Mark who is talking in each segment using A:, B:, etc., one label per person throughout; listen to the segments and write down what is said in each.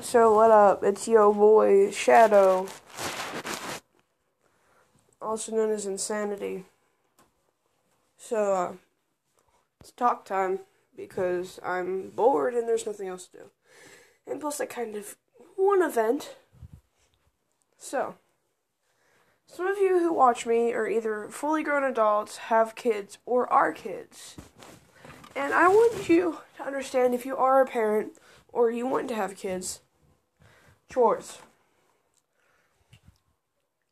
A: So what up? It's yo boy Shadow, also known as Insanity. So uh, it's talk time because I'm bored and there's nothing else to do, and plus I kind of want a vent. So some of you who watch me are either fully grown adults, have kids, or are kids. And I want you to understand if you are a parent or you want to have kids, chores.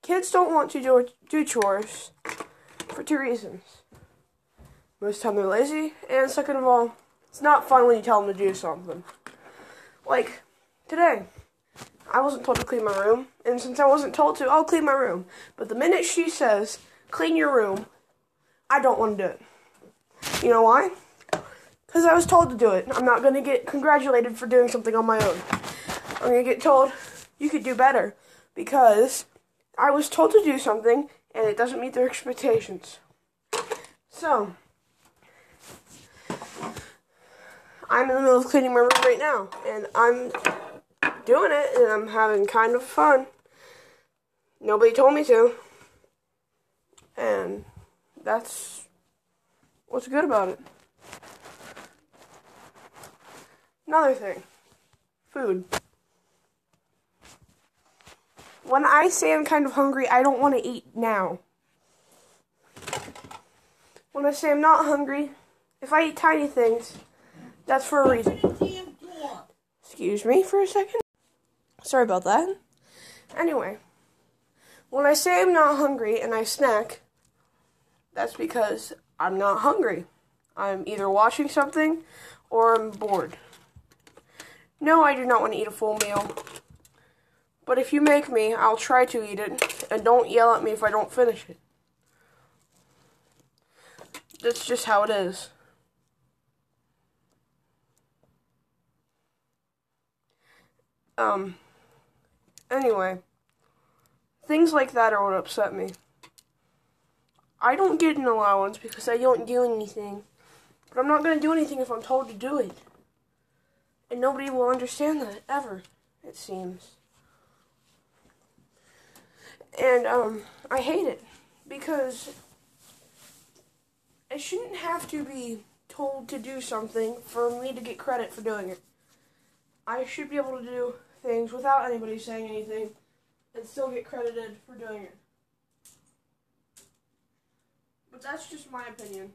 A: Kids don't want to do, do chores for two reasons. Most of the time they're lazy, and second of all, it's not fun when you tell them to do something. Like today, I wasn't told to clean my room, and since I wasn't told to, I'll clean my room. But the minute she says, clean your room, I don't want to do it. You know why? Because I was told to do it. I'm not going to get congratulated for doing something on my own. I'm going to get told, you could do better. Because I was told to do something, and it doesn't meet their expectations. So, I'm in the middle of cleaning my room right now, and I'm doing it, and I'm having kind of fun. Nobody told me to. And that's what's good about it. Another thing food. When I say I'm kind of hungry, I don't want to eat now. When I say I'm not hungry, if I eat tiny things, that's for a reason. Excuse me for a second. Sorry about that. Anyway, when I say I'm not hungry and I snack, that's because I'm not hungry. I'm either watching something or I'm bored. No, I do not want to eat a full meal. But if you make me, I'll try to eat it, and don't yell at me if I don't finish it. That's just how it is. Um, anyway, things like that are what upset me. I don't get an allowance because I don't do anything. But I'm not going to do anything if I'm told to do it. And nobody will understand that, ever, it seems. And, um, I hate it. Because I shouldn't have to be told to do something for me to get credit for doing it. I should be able to do things without anybody saying anything and still get credited for doing it. But that's just my opinion.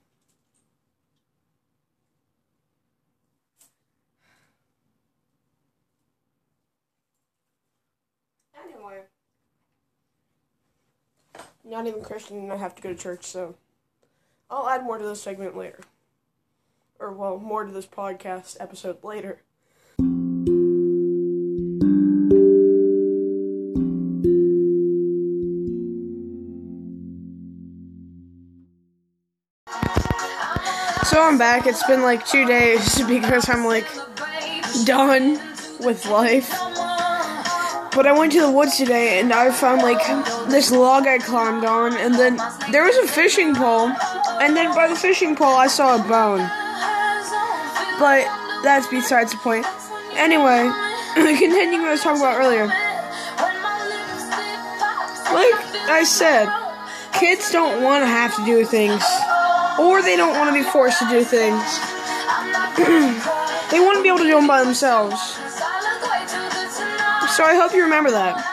A: Anyway, not even Christian and I have to go to church, so I'll add more to this segment later. Or, well, more to this podcast episode later. So I'm back. It's been like two days because I'm like done with life. But I went to the woods today and I found like this log I climbed on, and then there was a fishing pole, and then by the fishing pole I saw a bone. But that's besides the point. Anyway, continuing what I was talking about earlier. Like I said, kids don't want to have to do things or they don't want to be forced to do things. they want to be able to do them by themselves. So I hope you remember that.